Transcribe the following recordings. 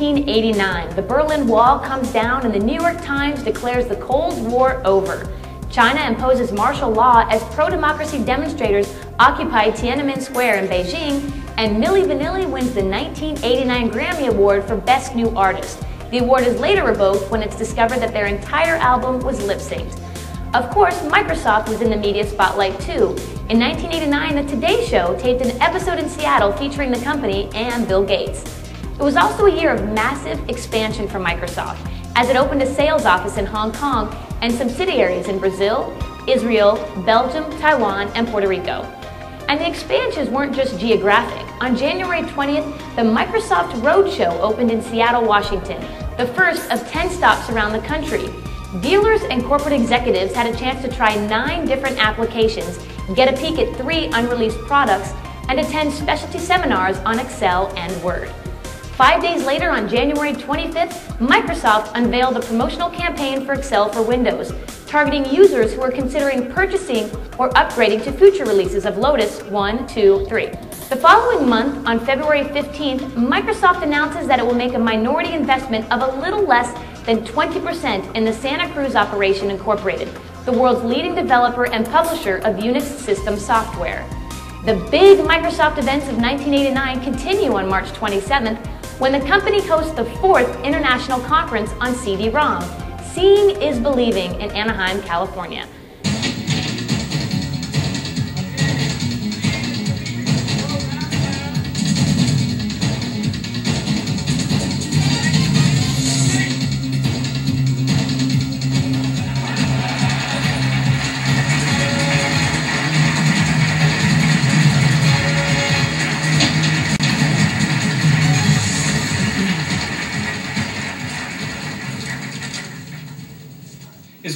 1989, the Berlin Wall comes down and the New York Times declares the Cold War over. China imposes martial law as pro-democracy demonstrators occupy Tiananmen Square in Beijing, and Milli Vanilli wins the 1989 Grammy Award for Best New Artist. The award is later revoked when it's discovered that their entire album was lip-synced. Of course, Microsoft was in the media spotlight too. In 1989, The Today Show taped an episode in Seattle featuring the company and Bill Gates. It was also a year of massive expansion for Microsoft, as it opened a sales office in Hong Kong and subsidiaries in Brazil, Israel, Belgium, Taiwan, and Puerto Rico. And the expansions weren't just geographic. On January 20th, the Microsoft Roadshow opened in Seattle, Washington, the first of 10 stops around the country. Dealers and corporate executives had a chance to try nine different applications, get a peek at three unreleased products, and attend specialty seminars on Excel and Word. Five days later, on January 25th, Microsoft unveiled a promotional campaign for Excel for Windows, targeting users who are considering purchasing or upgrading to future releases of Lotus 1, 2, 3. The following month, on February 15th, Microsoft announces that it will make a minority investment of a little less than 20% in the Santa Cruz Operation Incorporated, the world's leading developer and publisher of Unix system software. The big Microsoft events of 1989 continue on March 27th when the company hosts the fourth International Conference on CD-ROM. Seeing is Believing in Anaheim, California.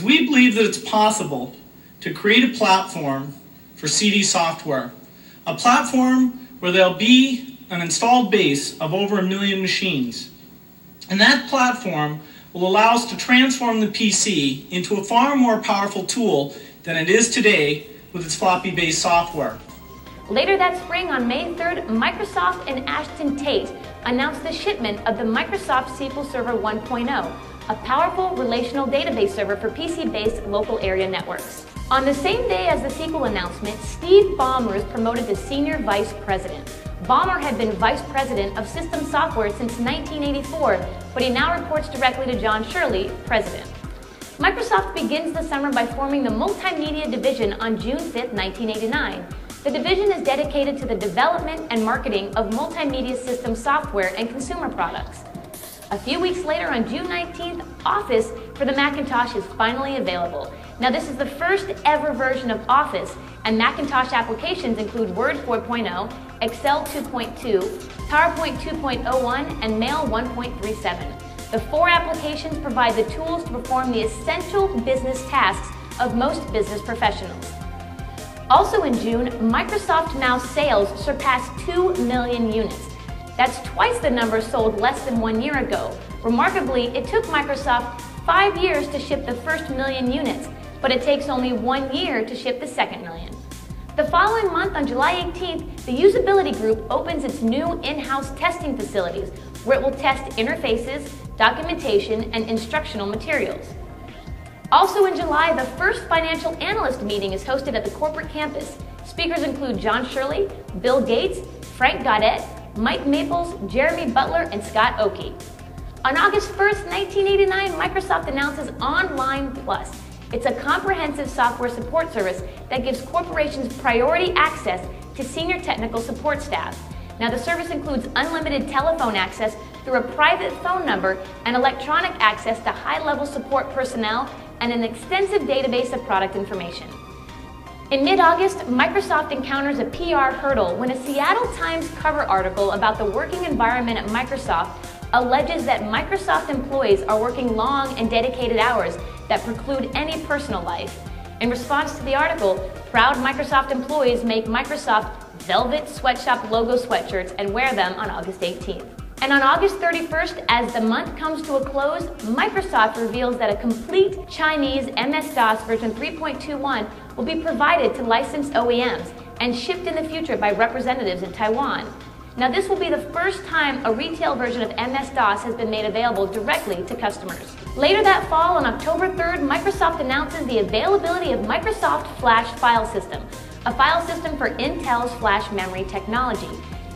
We believe that it's possible to create a platform for CD software, a platform where there'll be an installed base of over a million machines. And that platform will allow us to transform the PC into a far more powerful tool than it is today with its floppy-based software. Later that spring, on May 3rd, Microsoft and Ashton Tate announced the shipment of the Microsoft SQL Server 1.0, a powerful relational database server for PC-based local area networks. On the same day as the SQL announcement, Steve Ballmer is promoted to Senior Vice President. Ballmer had been Vice President of System Software since 1984, but he now reports directly to Jon Shirley, President. Microsoft begins the summer by forming the Multimedia Division on June 5, 1989. The division is dedicated to the development and marketing of multimedia system software and consumer products. A few weeks later, on June 19th, Office for the Macintosh is finally available. Now, this is the first ever version of Office, and Macintosh applications include Word 4.0, Excel 2.2, PowerPoint 2.01, and Mail 1.37. The four applications provide the tools to perform the essential business tasks of most business professionals. Also in June, Microsoft Mouse sales surpassed 2 million units. That's twice the number sold less than one year ago. Remarkably, it took Microsoft five years to ship the first million units, but it takes only one year to ship the second million. The following month, on July 18th, the Usability Group opens its new in-house testing facilities, where it will test interfaces, documentation, and instructional materials. Also in July, the first financial analyst meeting is hosted at the corporate campus. Speakers include Jon Shirley, Bill Gates, Frank Gaudette, Mike Maples, Jeremy Butler, and Scott Oki. On August 1st, 1989, Microsoft announces Online Plus. It's a comprehensive software support service that gives corporations priority access to senior technical support staff. Now, the service includes unlimited telephone access through a private phone number and electronic access to high-level support personnel and an extensive database of product information. In mid-August, Microsoft encounters a PR hurdle when a Seattle Times cover article about the working environment at Microsoft alleges that Microsoft employees are working long and dedicated hours that preclude any personal life. In response to the article, proud Microsoft employees make Microsoft velvet sweatshop logo sweatshirts and wear them on August 18th. And on August 31st, as the month comes to a close, Microsoft reveals that a complete Chinese MS-DOS version 3.21 will be provided to licensed OEMs and shipped in the future by representatives in Taiwan. Now, this will be the first time a retail version of MS-DOS has been made available directly to customers. Later that fall, on October 3rd, Microsoft announces the availability of Microsoft Flash File System, a file system for Intel's flash memory technology.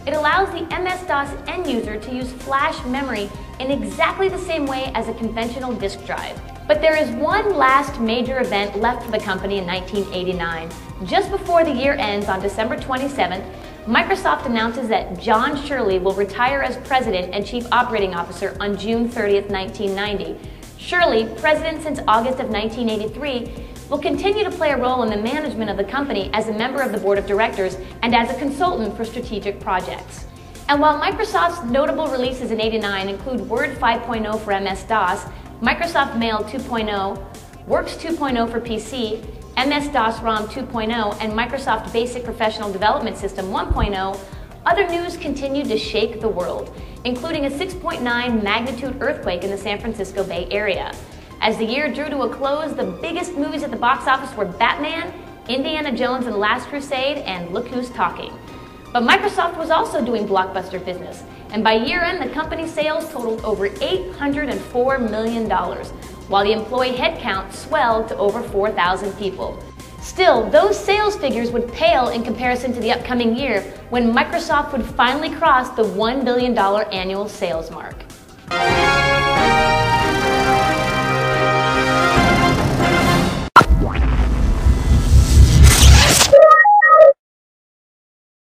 It allows the MS-DOS end user to use flash memory in exactly the same way as a conventional disk drive. But there is one last major event left for the company in 1989. Just before the year ends on December 27th, Microsoft announces that Jon Shirley will retire as President and Chief Operating Officer on June 30th, 1990. Shirley, President since August of 1983, will continue to play a role in the management of the company as a member of the board of directors and as a consultant for strategic projects. And while Microsoft's notable releases in 89 include Word 5.0 for MS-DOS, Microsoft Mail 2.0, Works 2.0 for PC, MS-DOS ROM 2.0, and Microsoft Basic Professional Development System 1.0, other news continued to shake the world, including a 6.9 magnitude earthquake in the San Francisco Bay Area. As the year drew to a close, the biggest movies at the box office were Batman, Indiana Jones and the Last Crusade, and Look Who's Talking. But Microsoft was also doing blockbuster business, and by year end, the company's sales totaled over $804 million, while the employee headcount swelled to over 4,000 people. Still, those sales figures would pale in comparison to the upcoming year when Microsoft would finally cross the $1 billion annual sales mark.